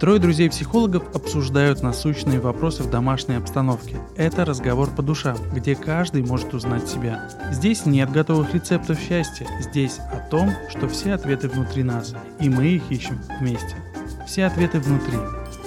Трое друзей-психологов обсуждают насущные вопросы в домашней обстановке. Это разговор по душам, где каждый может узнать себя. Здесь нет готовых рецептов счастья, здесь о том, что все ответы внутри нас, и мы их ищем вместе. Все ответы внутри.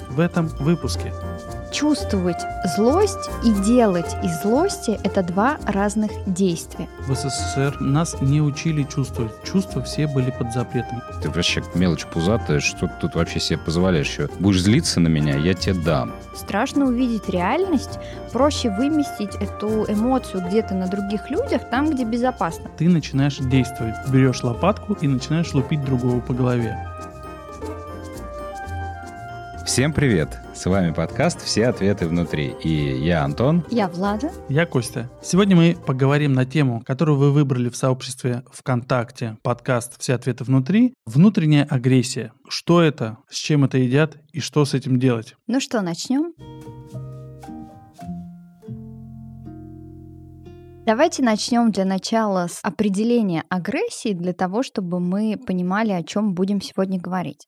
В этом выпуске – чувствовать злость и делать из злости – это два разных действия. В СССР нас не учили чувствовать. Чувства все были под запретом. Ты вообще мелочь пузатая, что ты тут вообще себе позволяешь? Еще будешь злиться на меня, я тебе дам. Страшно увидеть реальность, проще выместить эту эмоцию где-то на других людях, там, где безопасно. Ты начинаешь действовать, берешь лопатку и начинаешь лупить другого по голове. Всем привет! С вами подкаст «Все ответы внутри». И я Антон. Я Влада. Я Костя. Сегодня мы поговорим на тему, которую вы выбрали в сообществе ВКонтакте, подкаст «Все ответы внутри». Внутренняя агрессия. Что это, с чем это едят и что с этим делать? Ну что, начнем? Давайте начнем для начала с определения агрессии, для того, чтобы мы понимали, о чем будем сегодня говорить.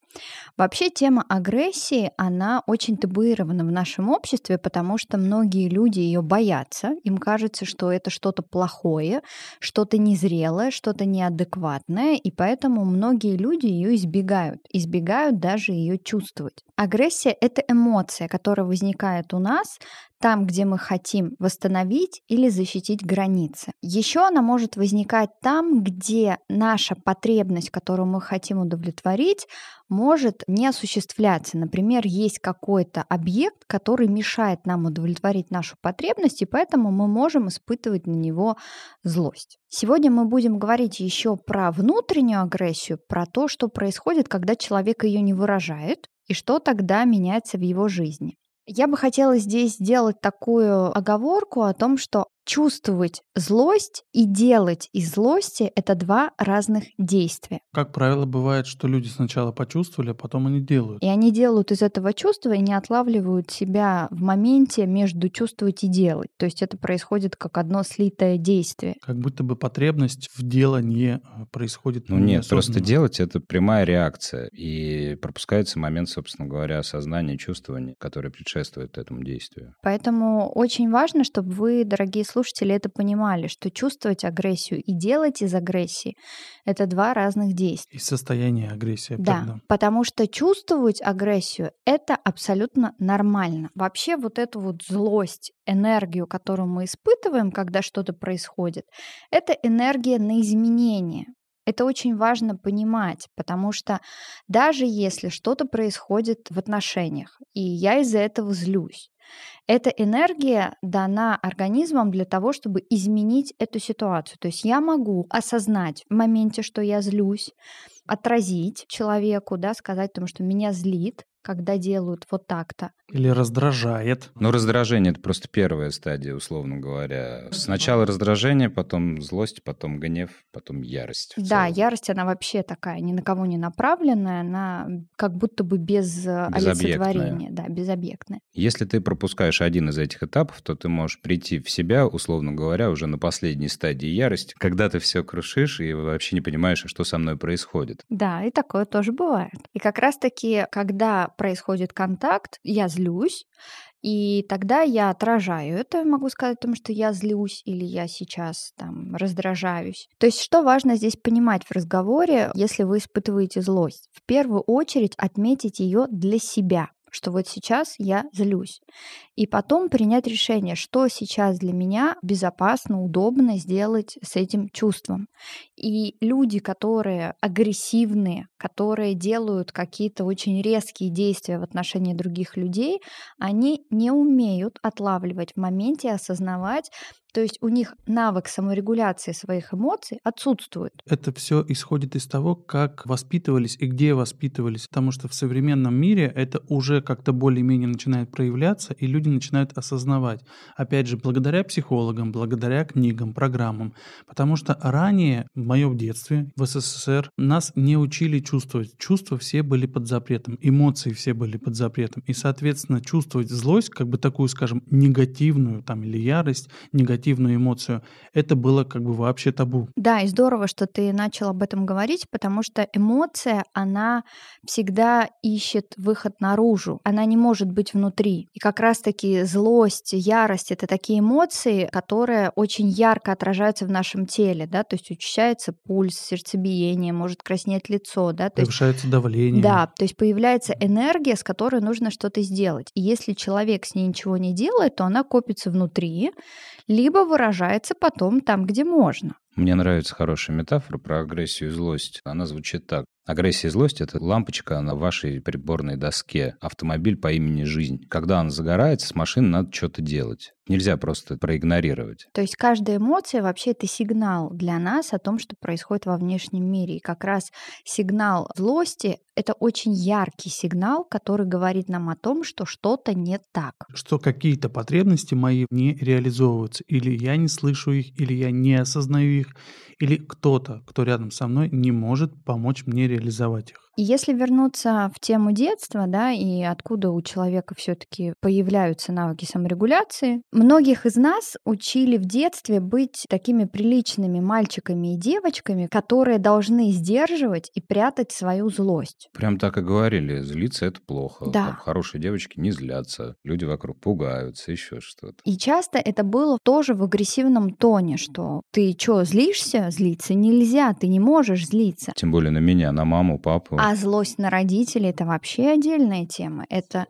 Вообще тема агрессии, она очень табуирована в нашем обществе, потому что многие люди ее боятся, им кажется, что это что-то плохое, что-то незрелое, что-то неадекватное, и поэтому многие люди ее избегают, избегают даже ее чувствовать. Агрессия — это эмоция, которая возникает у нас там, где мы хотим восстановить или защитить границы. Еще она может возникать там, где наша потребность, которую мы хотим удовлетворить, может не осуществляться. Например, есть какой-то объект, который мешает нам удовлетворить нашу потребность, и поэтому мы можем испытывать на него злость. Сегодня мы будем говорить еще про внутреннюю агрессию, про то, что происходит, когда человек ее не выражает, и что тогда меняется в его жизни. Я бы хотела здесь сделать такую оговорку о том, что чувствовать злость и делать из злости — это два разных действия. Как правило, бывает, что люди сначала почувствовали, а потом они делают. И они делают из этого чувства и не отлавливают себя в моменте между чувствовать и делать. То есть это происходит как одно слитое действие. Как будто бы потребность в делании э, происходит. Ну нет, просто делать — это прямая реакция. И пропускается момент, собственно говоря, осознания, чувствования, который предшествует этому действию. Поэтому очень важно, чтобы вы, дорогие слушатели это понимали, что чувствовать агрессию и делать из агрессии — это два разных действия. И состояние агрессии. Да, тогда. потому что чувствовать агрессию — это абсолютно нормально. Вообще вот эту вот злость, энергию, которую мы испытываем, когда что-то происходит, это энергия на изменение. Это очень важно понимать, потому что даже если что-то происходит в отношениях, и я из-за этого злюсь, эта энергия дана организмом для того, чтобы изменить эту ситуацию. То есть я могу осознать в моменте, что я злюсь, отразить человеку, да, сказать тому, что меня злит, когда делают вот так-то. Или раздражает. Ну, раздражение — это просто первая стадия, условно говоря. Сначала раздражение, потом злость, потом гнев, потом ярость. Да, ярость, она вообще такая, ни на кого не направленная, она как будто бы без э, олицетворения. Да, безобъектная. Если ты пропускаешь один из этих этапов, то ты можешь прийти в себя, условно говоря, уже на последней стадии ярости, когда ты все крушишь и вообще не понимаешь, что со мной происходит. Да, и такое тоже бывает. И как раз-таки, когда происходит контакт, я злюсь, и тогда я отражаю это, могу сказать, потому что я злюсь или я сейчас там раздражаюсь. То есть что важно здесь понимать в разговоре, если вы испытываете злость? В первую очередь отметить ее для себя что вот сейчас я злюсь. И потом принять решение, что сейчас для меня безопасно, удобно сделать с этим чувством. И люди, которые агрессивные, которые делают какие-то очень резкие действия в отношении других людей, они не умеют отлавливать в моменте, осознавать, то есть у них навык саморегуляции своих эмоций отсутствует. Это все исходит из того, как воспитывались и где воспитывались, потому что в современном мире это уже как-то более-менее начинает проявляться, и люди начинают осознавать. Опять же, благодаря психологам, благодаря книгам, программам. Потому что ранее, в моем детстве, в СССР, нас не учили чувствовать. Чувства все были под запретом, эмоции все были под запретом. И, соответственно, чувствовать злость, как бы такую, скажем, негативную там или ярость, негативную, негативную эмоцию, это было как бы вообще табу. Да, и здорово, что ты начал об этом говорить, потому что эмоция, она всегда ищет выход наружу, она не может быть внутри. И как раз-таки злость, ярость — это такие эмоции, которые очень ярко отражаются в нашем теле, да, то есть учащается пульс, сердцебиение, может краснеть лицо, да. То Повышается есть, давление. Да, то есть появляется энергия, с которой нужно что-то сделать. И если человек с ней ничего не делает, то она копится внутри, либо выражается потом там, где можно. Мне нравится хорошая метафора про агрессию и злость. Она звучит так. Агрессия и злость — это лампочка на вашей приборной доске, автомобиль по имени «Жизнь». Когда он загорается, с машиной надо что-то делать. Нельзя просто проигнорировать. То есть каждая эмоция вообще это сигнал для нас о том, что происходит во внешнем мире. И как раз сигнал злости — это очень яркий сигнал, который говорит нам о том, что что-то не так. Что какие-то потребности мои не реализовываются. Или я не слышу их, или я не осознаю их, или кто-то, кто рядом со мной, не может помочь мне реализовать их. И если вернуться в тему детства, да, и откуда у человека все-таки появляются навыки саморегуляции, многих из нас учили в детстве быть такими приличными мальчиками и девочками, которые должны сдерживать и прятать свою злость. Прям так и говорили, злиться это плохо. Да. Там хорошие девочки не злятся, люди вокруг пугаются, еще что-то. И часто это было тоже в агрессивном тоне, что ты что, злишься? Злиться нельзя, ты не можешь злиться. Тем более на меня, на маму, папу. А злость на родителей это вообще отдельная тема. Это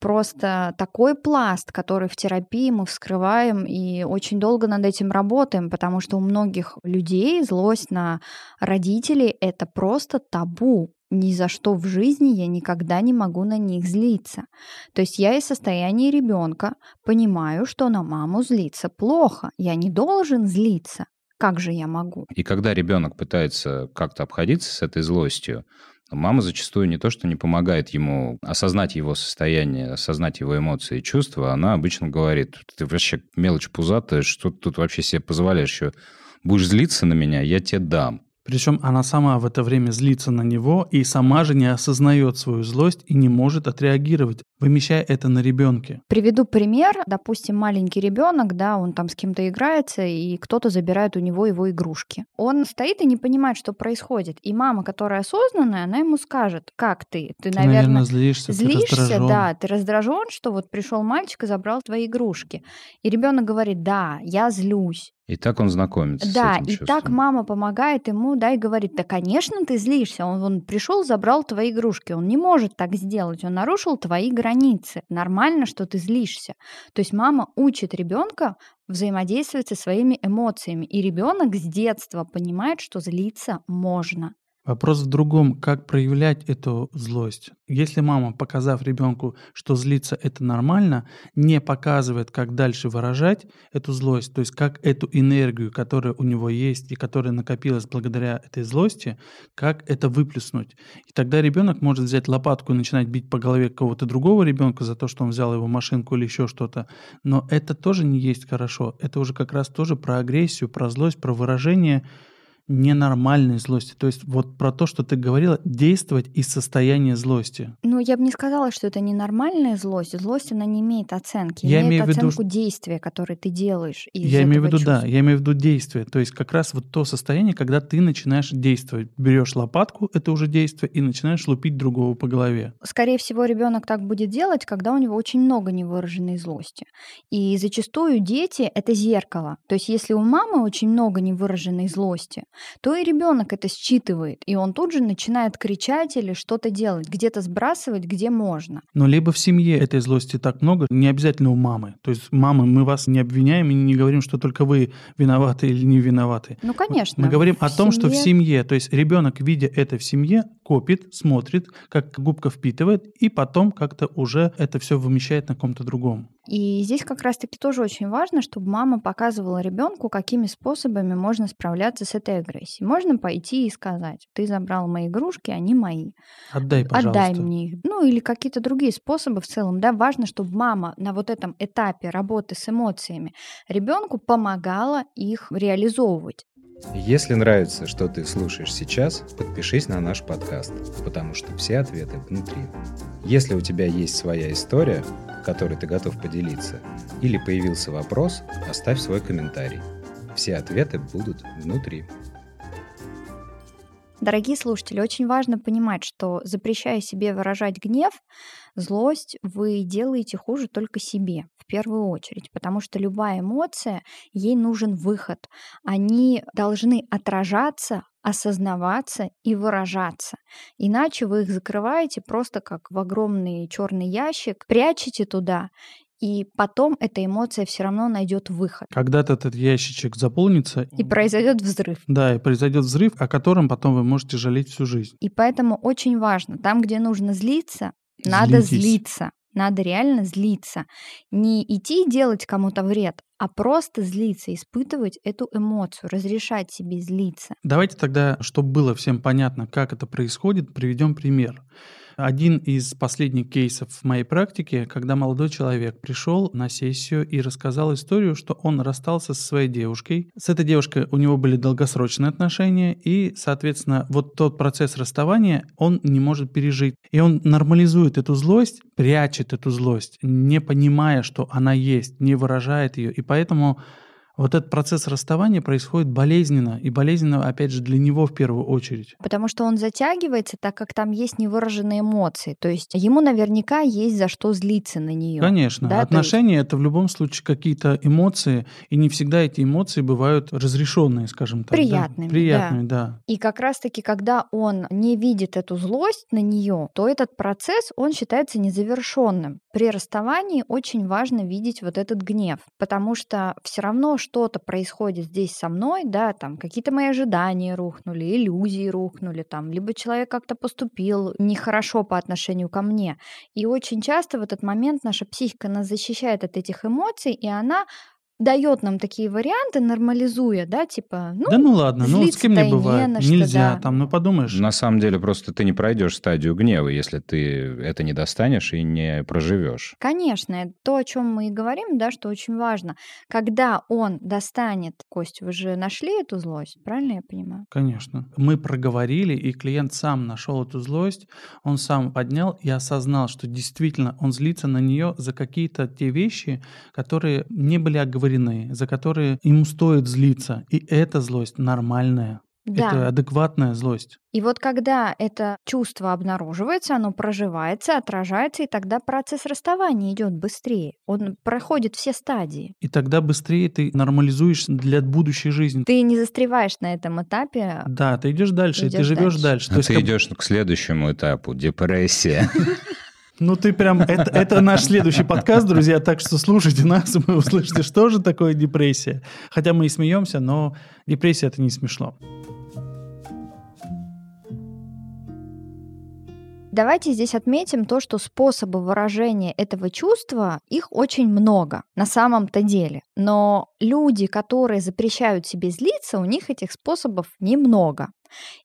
просто такой пласт, который в терапии мы вскрываем и очень долго над этим работаем, потому что у многих людей злость на родителей это просто табу. Ни за что в жизни я никогда не могу на них злиться. То есть я из состояния ребенка понимаю, что на маму злиться плохо. Я не должен злиться. Как же я могу? И когда ребенок пытается как-то обходиться с этой злостью, Мама зачастую не то, что не помогает ему осознать его состояние, осознать его эмоции и чувства, она обычно говорит, ты вообще мелочь пузатая, что ты тут вообще себе позволяешь? Будешь злиться на меня, я тебе дам. Причем она сама в это время злится на него и сама же не осознает свою злость и не может отреагировать, вымещая это на ребенке. Приведу пример. Допустим, маленький ребенок, да, он там с кем-то играется, и кто-то забирает у него его игрушки. Он стоит и не понимает, что происходит. И мама, которая осознанная, она ему скажет, как ты? Ты, наверное, наверное злишься, злишься, ты раздражен. да, ты раздражен, что вот пришел мальчик и забрал твои игрушки. И ребенок говорит, да, я злюсь. И так он знакомится да, с этим и чувством. так мама помогает ему, да, и говорит, да, конечно, ты злишься. Он, он пришел, забрал твои игрушки. Он не может так сделать. Он нарушил твои границы. Нормально, что ты злишься. То есть мама учит ребенка взаимодействовать со своими эмоциями. И ребенок с детства понимает, что злиться можно. Вопрос в другом, как проявлять эту злость. Если мама, показав ребенку, что злиться это нормально, не показывает, как дальше выражать эту злость, то есть как эту энергию, которая у него есть и которая накопилась благодаря этой злости, как это выплеснуть. И тогда ребенок может взять лопатку и начинать бить по голове какого-то другого ребенка за то, что он взял его машинку или еще что-то. Но это тоже не есть хорошо. Это уже как раз тоже про агрессию, про злость, про выражение ненормальной злости. То есть вот про то, что ты говорила, действовать из состояния злости. Ну, я бы не сказала, что это ненормальная злость. Злость, она не имеет оценки. Я имеет имею в виду, оценку действия, которое ты делаешь из Я имею в виду, чувства. да, я имею в виду действие. То есть как раз вот то состояние, когда ты начинаешь действовать. Берешь лопатку, это уже действие, и начинаешь лупить другого по голове. Скорее всего, ребенок так будет делать, когда у него очень много невыраженной злости. И зачастую дети — это зеркало. То есть если у мамы очень много невыраженной злости, то и ребенок это считывает, и он тут же начинает кричать или что-то делать, где-то сбрасывать, где можно. Но либо в семье этой злости так много, не обязательно у мамы. То есть, мамы, мы вас не обвиняем и не говорим, что только вы виноваты или не виноваты. Ну, конечно. Мы говорим о том, семье... что в семье, то есть ребенок, видя это в семье, копит, смотрит, как губка впитывает, и потом как-то уже это все вымещает на ком-то другом. И здесь как раз-таки тоже очень важно, чтобы мама показывала ребенку, какими способами можно справляться с этой агрессией. Можно пойти и сказать, ты забрал мои игрушки, они мои. Отдай, пожалуйста. Отдай мне их. Ну или какие-то другие способы в целом. Да, важно, чтобы мама на вот этом этапе работы с эмоциями ребенку помогала их реализовывать. Если нравится, что ты слушаешь сейчас, подпишись на наш подкаст, потому что все ответы внутри. Если у тебя есть своя история, которой ты готов поделиться, или появился вопрос, оставь свой комментарий. Все ответы будут внутри. Дорогие слушатели, очень важно понимать, что запрещая себе выражать гнев, злость, вы делаете хуже только себе в первую очередь, потому что любая эмоция, ей нужен выход. Они должны отражаться, осознаваться и выражаться. Иначе вы их закрываете просто как в огромный черный ящик, прячете туда и потом эта эмоция все равно найдет выход. Когда-то этот ящичек заполнится. И произойдет взрыв. Да, и произойдет взрыв, о котором потом вы можете жалеть всю жизнь. И поэтому очень важно, там, где нужно злиться, Злитесь. надо злиться. Надо реально злиться. Не идти делать кому-то вред, а просто злиться, испытывать эту эмоцию, разрешать себе злиться. Давайте тогда, чтобы было всем понятно, как это происходит, приведем пример. Один из последних кейсов в моей практике, когда молодой человек пришел на сессию и рассказал историю, что он расстался со своей девушкой. С этой девушкой у него были долгосрочные отношения, и, соответственно, вот тот процесс расставания он не может пережить. И он нормализует эту злость, прячет эту злость, не понимая, что она есть, не выражает ее. И поэтому вот этот процесс расставания происходит болезненно, и болезненно, опять же, для него в первую очередь. Потому что он затягивается, так как там есть невыраженные эмоции. То есть ему наверняка есть за что злиться на нее. Конечно. Да? Отношения есть... это в любом случае какие-то эмоции, и не всегда эти эмоции бывают разрешенные, скажем так. Приятными. Да? Приятными, да. да. И как раз-таки, когда он не видит эту злость на нее, то этот процесс, он считается незавершенным. При расставании очень важно видеть вот этот гнев, потому что все равно, что-то происходит здесь со мной, да, там какие-то мои ожидания рухнули, иллюзии рухнули, там, либо человек как-то поступил нехорошо по отношению ко мне. И очень часто в этот момент наша психика нас защищает от этих эмоций, и она дает нам такие варианты, нормализуя, да, типа, ну, да ну ладно, ну с кем не бывает, не что, нельзя, да. там, ну подумаешь. На самом деле просто ты не пройдешь стадию гнева, если ты это не достанешь и не проживешь. Конечно, это то, о чем мы и говорим, да, что очень важно. Когда он достанет, Кость, вы же нашли эту злость, правильно я понимаю? Конечно. Мы проговорили, и клиент сам нашел эту злость, он сам поднял и осознал, что действительно он злится на нее за какие-то те вещи, которые не были оговорены оговорены, за которые ему стоит злиться. И эта злость нормальная. Да. Это адекватная злость. И вот когда это чувство обнаруживается, оно проживается, отражается, и тогда процесс расставания идет быстрее. Он проходит все стадии. И тогда быстрее ты нормализуешь для будущей жизни. Ты не застреваешь на этом этапе. Да, ты идешь дальше, идешь и ты живешь дальше. дальше. А То ты есть, идешь к следующему этапу депрессия. Ну, ты прям... Это, это наш следующий подкаст, друзья, так что слушайте нас, и вы услышите, что же такое депрессия. Хотя мы и смеемся, но депрессия — это не смешно. Давайте здесь отметим то, что способы выражения этого чувства, их очень много на самом-то деле. Но люди, которые запрещают себе злиться, у них этих способов немного.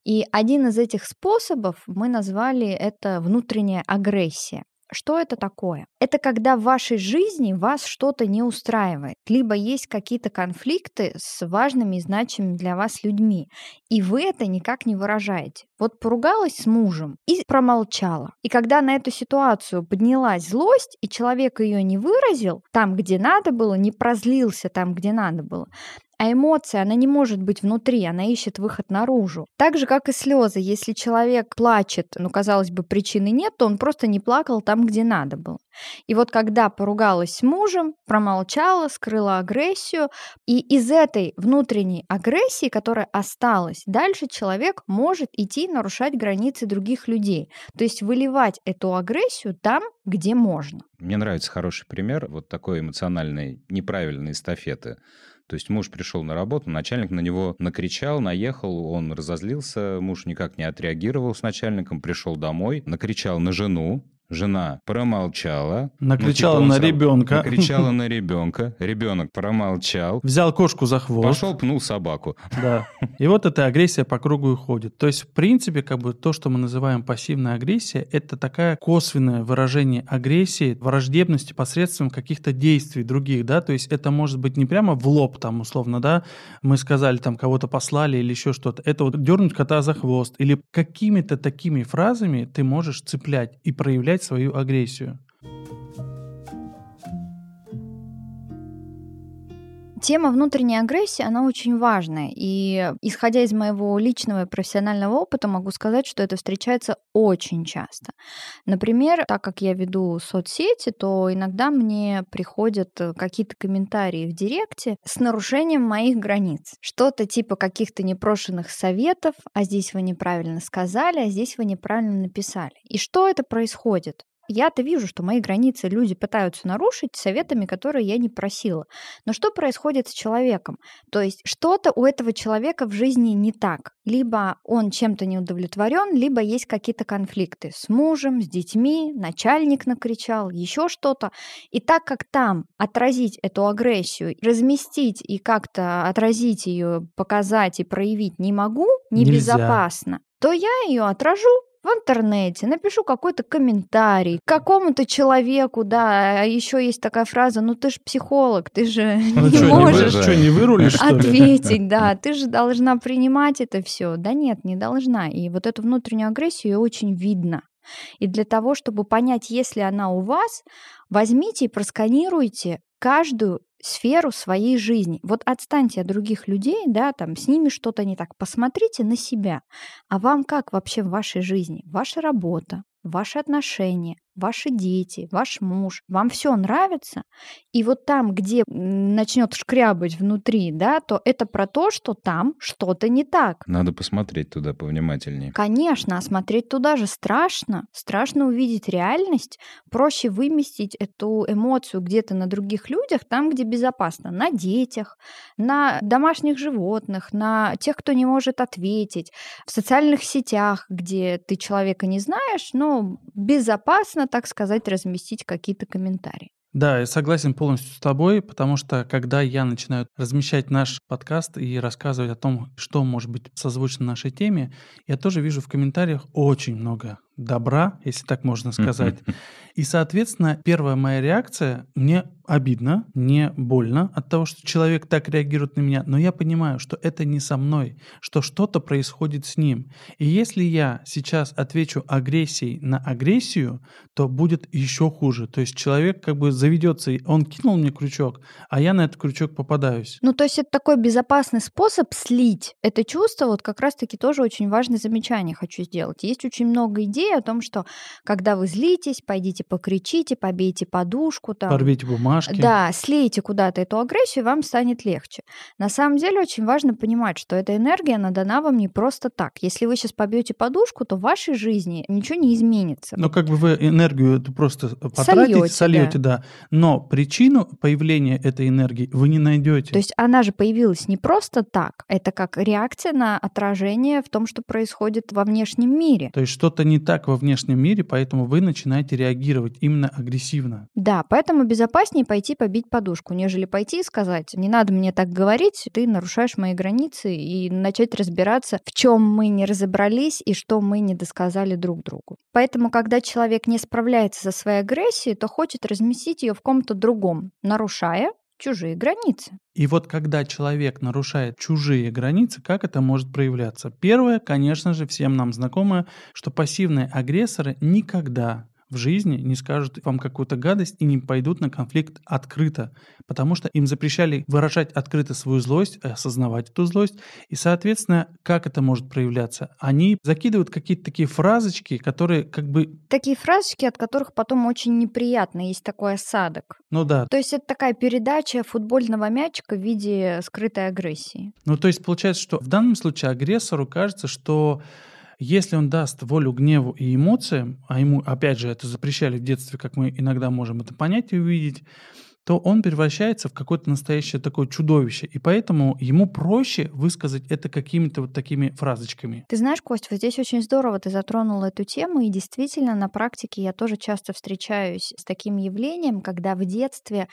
И один из этих способов мы назвали это внутренняя агрессия. Что это такое? Это когда в вашей жизни вас что-то не устраивает, либо есть какие-то конфликты с важными и значимыми для вас людьми, и вы это никак не выражаете. Вот поругалась с мужем и промолчала. И когда на эту ситуацию поднялась злость, и человек ее не выразил там, где надо было, не прозлился там, где надо было, а эмоция, она не может быть внутри, она ищет выход наружу. Так же, как и слезы. Если человек плачет, ну, казалось бы, причины нет, то он просто не плакал там, где надо было. И вот когда поругалась с мужем, промолчала, скрыла агрессию, и из этой внутренней агрессии, которая осталась, дальше человек может идти нарушать границы других людей. То есть выливать эту агрессию там, где можно. Мне нравится хороший пример вот такой эмоциональной неправильной эстафеты. То есть муж пришел на работу, начальник на него накричал, наехал, он разозлился, муж никак не отреагировал с начальником, пришел домой, накричал на жену, Жена промолчала. Накричала ну, типа на сам... ребенка. Накричала на ребенка. Ребенок промолчал. Взял кошку за хвост. Пошел, пнул собаку. Да. И вот эта агрессия по кругу и ходит. То есть, в принципе, как бы то, что мы называем пассивная агрессия, это такая косвенное выражение агрессии, враждебности посредством каких-то действий других, да, то есть это может быть не прямо в лоб там условно, да, мы сказали там кого-то послали или еще что-то. Это вот дернуть кота за хвост или какими-то такими фразами ты можешь цеплять и проявлять проявлять свою агрессию. Тема внутренней агрессии, она очень важная. И исходя из моего личного и профессионального опыта, могу сказать, что это встречается очень часто. Например, так как я веду соцсети, то иногда мне приходят э, какие-то комментарии в директе с нарушением моих границ. Что-то типа каких-то непрошенных советов, а здесь вы неправильно сказали, а здесь вы неправильно написали. И что это происходит? Я-то вижу, что мои границы люди пытаются нарушить советами, которые я не просила. Но что происходит с человеком? То есть что-то у этого человека в жизни не так. Либо он чем-то не удовлетворен, либо есть какие-то конфликты с мужем, с детьми, начальник накричал, еще что-то. И так как там отразить эту агрессию, разместить и как-то отразить ее, показать и проявить не могу, небезопасно, то я ее отражу в интернете, напишу какой-то комментарий какому-то человеку, да, а еще есть такая фраза, ну ты же психолог, ты же ну, не что, можешь не, что, не вырулишь, ответить, да, ты же должна принимать это все. Да нет, не должна. И вот эту внутреннюю агрессию очень видно. И для того, чтобы понять, если она у вас, возьмите и просканируйте каждую сферу своей жизни. Вот отстаньте от других людей, да, там с ними что-то не так. Посмотрите на себя. А вам как вообще в вашей жизни? Ваша работа, ваши отношения, ваши дети, ваш муж, вам все нравится, и вот там, где начнет шкрябать внутри, да, то это про то, что там что-то не так. Надо посмотреть туда повнимательнее. Конечно, а смотреть туда же страшно. Страшно увидеть реальность. Проще выместить эту эмоцию где-то на других людях, там, где безопасно. На детях, на домашних животных, на тех, кто не может ответить, в социальных сетях, где ты человека не знаешь, но безопасно так сказать, разместить какие-то комментарии. Да, я согласен полностью с тобой, потому что когда я начинаю размещать наш подкаст и рассказывать о том, что может быть созвучно нашей теме, я тоже вижу в комментариях очень много добра, если так можно сказать. И, соответственно, первая моя реакция, мне обидно, не больно от того, что человек так реагирует на меня, но я понимаю, что это не со мной, что что-то происходит с ним. И если я сейчас отвечу агрессией на агрессию, то будет еще хуже. То есть человек как бы заведется, он кинул мне крючок, а я на этот крючок попадаюсь. Ну, то есть это такой безопасный способ слить это чувство. Вот как раз-таки тоже очень важное замечание хочу сделать. Есть очень много идей, идея о том, что когда вы злитесь, пойдите покричите, побейте подушку. Там, Порвите бумажки. Да, слейте куда-то эту агрессию, и вам станет легче. На самом деле очень важно понимать, что эта энергия, она дана вам не просто так. Если вы сейчас побьете подушку, то в вашей жизни ничего не изменится. Но как бы вы энергию эту просто потратите, сольете, да. да. Но причину появления этой энергии вы не найдете. То есть она же появилась не просто так. Это как реакция на отражение в том, что происходит во внешнем мире. То есть что-то не так так во внешнем мире, поэтому вы начинаете реагировать именно агрессивно. Да, поэтому безопаснее пойти побить подушку, нежели пойти и сказать, не надо мне так говорить, ты нарушаешь мои границы, и начать разбираться, в чем мы не разобрались и что мы не досказали друг другу. Поэтому, когда человек не справляется со своей агрессией, то хочет разместить ее в ком-то другом, нарушая чужие границы. И вот когда человек нарушает чужие границы, как это может проявляться? Первое, конечно же, всем нам знакомое, что пассивные агрессоры никогда в жизни не скажут вам какую-то гадость и не пойдут на конфликт открыто, потому что им запрещали выражать открыто свою злость, осознавать эту злость, и, соответственно, как это может проявляться? Они закидывают какие-то такие фразочки, которые как бы... Такие фразочки, от которых потом очень неприятно, есть такой осадок. Ну да. То есть это такая передача футбольного мячика в виде скрытой агрессии. Ну то есть получается, что в данном случае агрессору кажется, что если он даст волю гневу и эмоциям, а ему, опять же, это запрещали в детстве, как мы иногда можем это понять и увидеть, то он превращается в какое-то настоящее такое чудовище. И поэтому ему проще высказать это какими-то вот такими фразочками. Ты знаешь, Кость, вот здесь очень здорово ты затронул эту тему, и действительно на практике я тоже часто встречаюсь с таким явлением, когда в детстве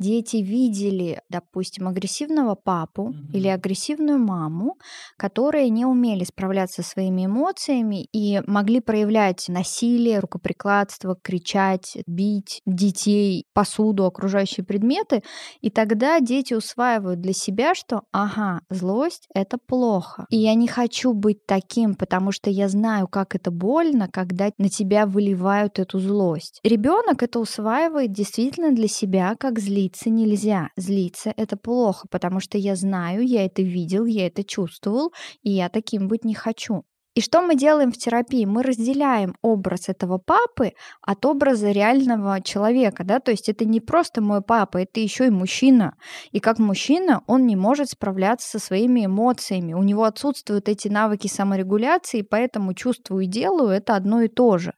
дети видели, допустим, агрессивного папу mm-hmm. или агрессивную маму, которые не умели справляться со своими эмоциями и могли проявлять насилие, рукоприкладство, кричать, бить детей, посуду, окружающих окружающие предметы, и тогда дети усваивают для себя, что ага, злость — это плохо. И я не хочу быть таким, потому что я знаю, как это больно, когда на тебя выливают эту злость. Ребенок это усваивает действительно для себя, как злиться нельзя. Злиться — это плохо, потому что я знаю, я это видел, я это чувствовал, и я таким быть не хочу. И что мы делаем в терапии? Мы разделяем образ этого папы от образа реального человека, да, то есть это не просто мой папа, это еще и мужчина. И как мужчина он не может справляться со своими эмоциями, у него отсутствуют эти навыки саморегуляции, поэтому чувствую и делаю это одно и то же.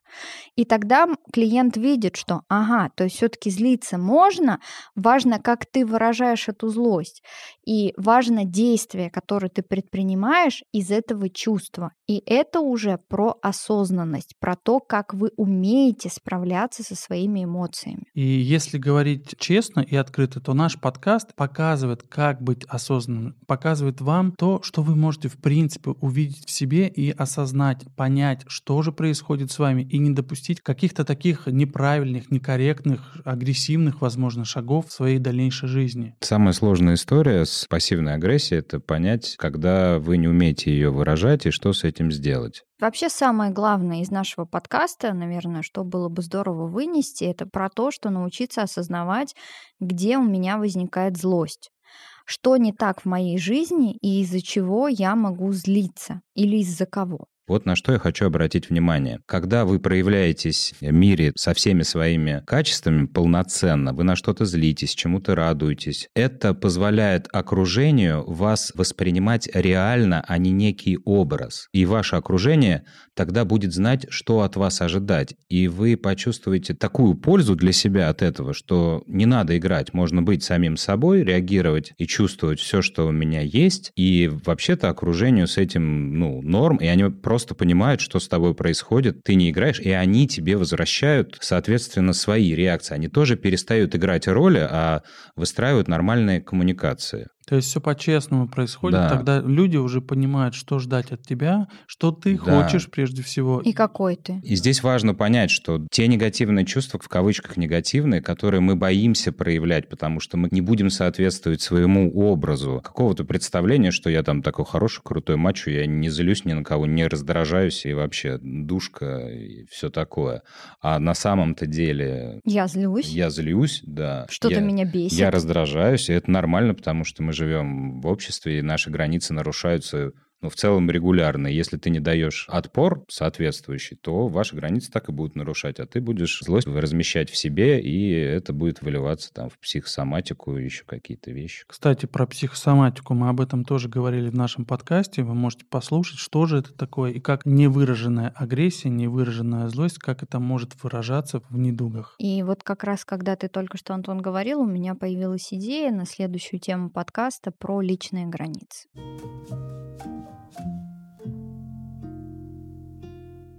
И тогда клиент видит, что, ага, то есть все-таки злиться можно, важно, как ты выражаешь эту злость, и важно действие, которое ты предпринимаешь из этого чувства. И это уже про осознанность, про то, как вы умеете справляться со своими эмоциями. И если говорить честно и открыто, то наш подкаст показывает, как быть осознанным, показывает вам то, что вы можете в принципе увидеть в себе и осознать, понять, что же происходит с вами, и не допустить каких-то таких неправильных, некорректных, агрессивных, возможно, шагов в своей дальнейшей жизни. Самая сложная история с пассивной агрессией — это понять, когда вы не умеете ее выражать и что с этим сделать. Вообще самое главное из нашего подкаста, наверное, что было бы здорово вынести, это про то, что научиться осознавать, где у меня возникает злость. Что не так в моей жизни и из-за чего я могу злиться? Или из-за кого. Вот на что я хочу обратить внимание. Когда вы проявляетесь в мире со всеми своими качествами полноценно, вы на что-то злитесь, чему-то радуетесь, это позволяет окружению вас воспринимать реально, а не некий образ. И ваше окружение тогда будет знать, что от вас ожидать. И вы почувствуете такую пользу для себя от этого, что не надо играть, можно быть самим собой, реагировать и чувствовать все, что у меня есть. И вообще-то окружению с этим, ну, норм, и они просто просто понимают, что с тобой происходит, ты не играешь, и они тебе возвращают, соответственно, свои реакции. Они тоже перестают играть роли, а выстраивают нормальные коммуникации. То есть все по-честному происходит, да. тогда люди уже понимают, что ждать от тебя, что ты да. хочешь прежде всего. И какой ты. И здесь важно понять, что те негативные чувства, в кавычках негативные, которые мы боимся проявлять, потому что мы не будем соответствовать своему образу, какого-то представления, что я там такой хороший, крутой мачо, я не злюсь ни на кого, не раздражаюсь и вообще душка и все такое. А на самом-то деле... Я злюсь. Я злюсь, да. Что-то меня бесит. Я раздражаюсь, и это нормально, потому что мы живем в обществе, и наши границы нарушаются ну, в целом регулярно. Если ты не даешь отпор соответствующий, то ваши границы так и будут нарушать, а ты будешь злость размещать в себе, и это будет выливаться там в психосоматику и еще какие-то вещи. Кстати, про психосоматику мы об этом тоже говорили в нашем подкасте. Вы можете послушать, что же это такое и как невыраженная агрессия, невыраженная злость, как это может выражаться в недугах. И вот как раз, когда ты только что, Антон, говорил, у меня появилась идея на следующую тему подкаста про личные границы.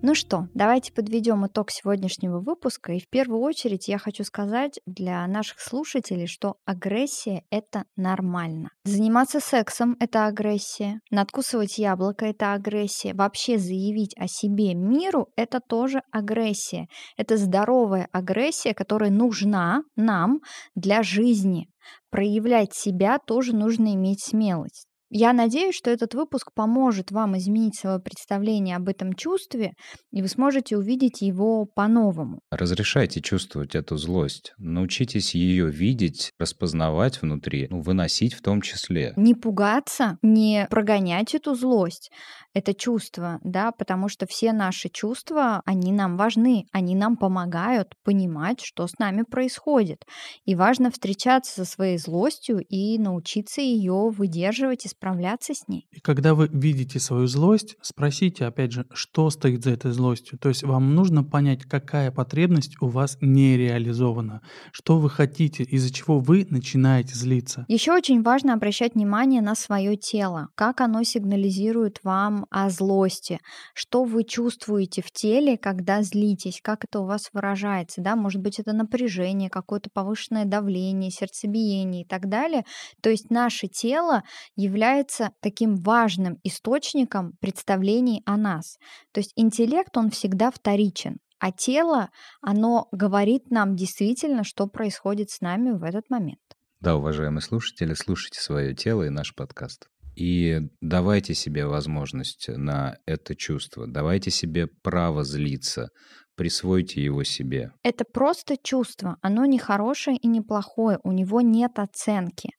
Ну что, давайте подведем итог сегодняшнего выпуска. И в первую очередь я хочу сказать для наших слушателей, что агрессия — это нормально. Заниматься сексом — это агрессия. Надкусывать яблоко — это агрессия. Вообще заявить о себе миру — это тоже агрессия. Это здоровая агрессия, которая нужна нам для жизни. Проявлять себя тоже нужно иметь смелость. Я надеюсь, что этот выпуск поможет вам изменить свое представление об этом чувстве, и вы сможете увидеть его по-новому. Разрешайте чувствовать эту злость. Научитесь ее видеть, распознавать внутри, ну, выносить в том числе. Не пугаться, не прогонять эту злость, это чувство, да, потому что все наши чувства, они нам важны, они нам помогают понимать, что с нами происходит. И важно встречаться со своей злостью и научиться ее выдерживать и справляться с ней. И когда вы видите свою злость, спросите, опять же, что стоит за этой злостью. То есть вам нужно понять, какая потребность у вас не реализована, что вы хотите, из-за чего вы начинаете злиться. Еще очень важно обращать внимание на свое тело, как оно сигнализирует вам о злости, что вы чувствуете в теле, когда злитесь, как это у вас выражается, да, может быть, это напряжение, какое-то повышенное давление, сердцебиение и так далее. То есть наше тело является является таким важным источником представлений о нас. То есть интеллект, он всегда вторичен. А тело, оно говорит нам действительно, что происходит с нами в этот момент. Да, уважаемые слушатели, слушайте свое тело и наш подкаст. И давайте себе возможность на это чувство, давайте себе право злиться, присвойте его себе. Это просто чувство, оно не хорошее и не плохое, у него нет оценки.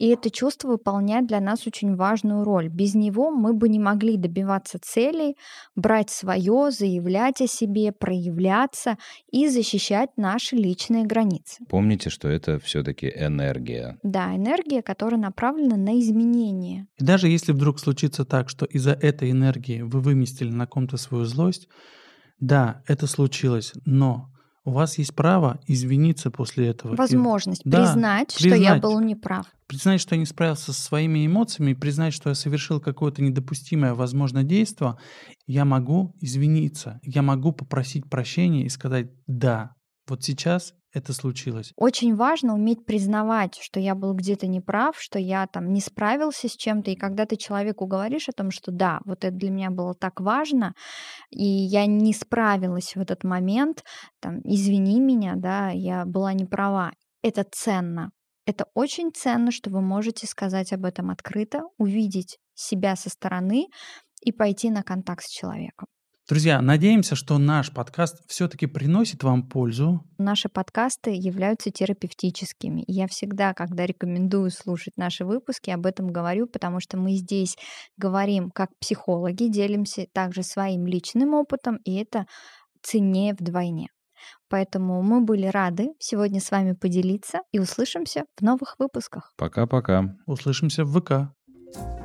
И это чувство выполняет для нас очень важную роль. Без него мы бы не могли добиваться целей, брать свое, заявлять о себе, проявляться и защищать наши личные границы. Помните, что это все-таки энергия. Да, энергия, которая направлена на изменение. И даже если вдруг случится так, что из-за этой энергии вы выместили на ком-то свою злость, да, это случилось, но у вас есть право извиниться после этого. Возможность и, признать, да, что я был неправ. Признать, что я не справился со своими эмоциями, признать, что я совершил какое-то недопустимое, возможно, действие, я могу извиниться, я могу попросить прощения и сказать «да, вот сейчас это случилось. Очень важно уметь признавать, что я был где-то неправ, что я там не справился с чем-то. И когда ты человеку говоришь о том, что да, вот это для меня было так важно, и я не справилась в этот момент, там, извини меня, да, я была не права. Это ценно. Это очень ценно, что вы можете сказать об этом открыто, увидеть себя со стороны и пойти на контакт с человеком. Друзья, надеемся, что наш подкаст все-таки приносит вам пользу. Наши подкасты являются терапевтическими. я всегда, когда рекомендую слушать наши выпуски, об этом говорю, потому что мы здесь говорим как психологи, делимся также своим личным опытом, и это ценнее вдвойне. Поэтому мы были рады сегодня с вами поделиться и услышимся в новых выпусках. Пока-пока. Услышимся в ВК.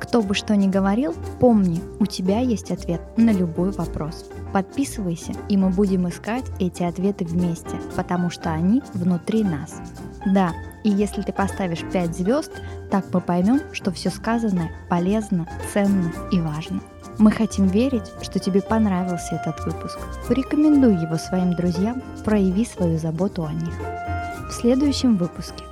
Кто бы что ни говорил, помни, у тебя есть ответ на любой вопрос. Подписывайся, и мы будем искать эти ответы вместе, потому что они внутри нас. Да, и если ты поставишь 5 звезд, так мы поймем, что все сказанное полезно, ценно и важно. Мы хотим верить, что тебе понравился этот выпуск. Порекомендуй его своим друзьям, прояви свою заботу о них. В следующем выпуске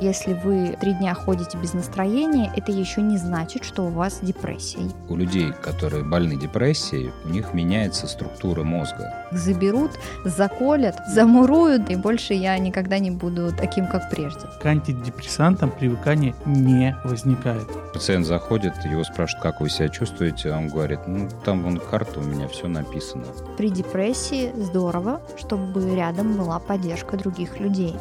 если вы три дня ходите без настроения, это еще не значит, что у вас депрессия. У людей, которые больны депрессией, у них меняется структура мозга. Заберут, заколят, замуруют, и больше я никогда не буду таким, как прежде. К антидепрессантам привыкание не возникает. Пациент заходит, его спрашивают, как вы себя чувствуете, а он говорит, ну там вон карта, у меня все написано. При депрессии здорово, чтобы рядом была поддержка других людей.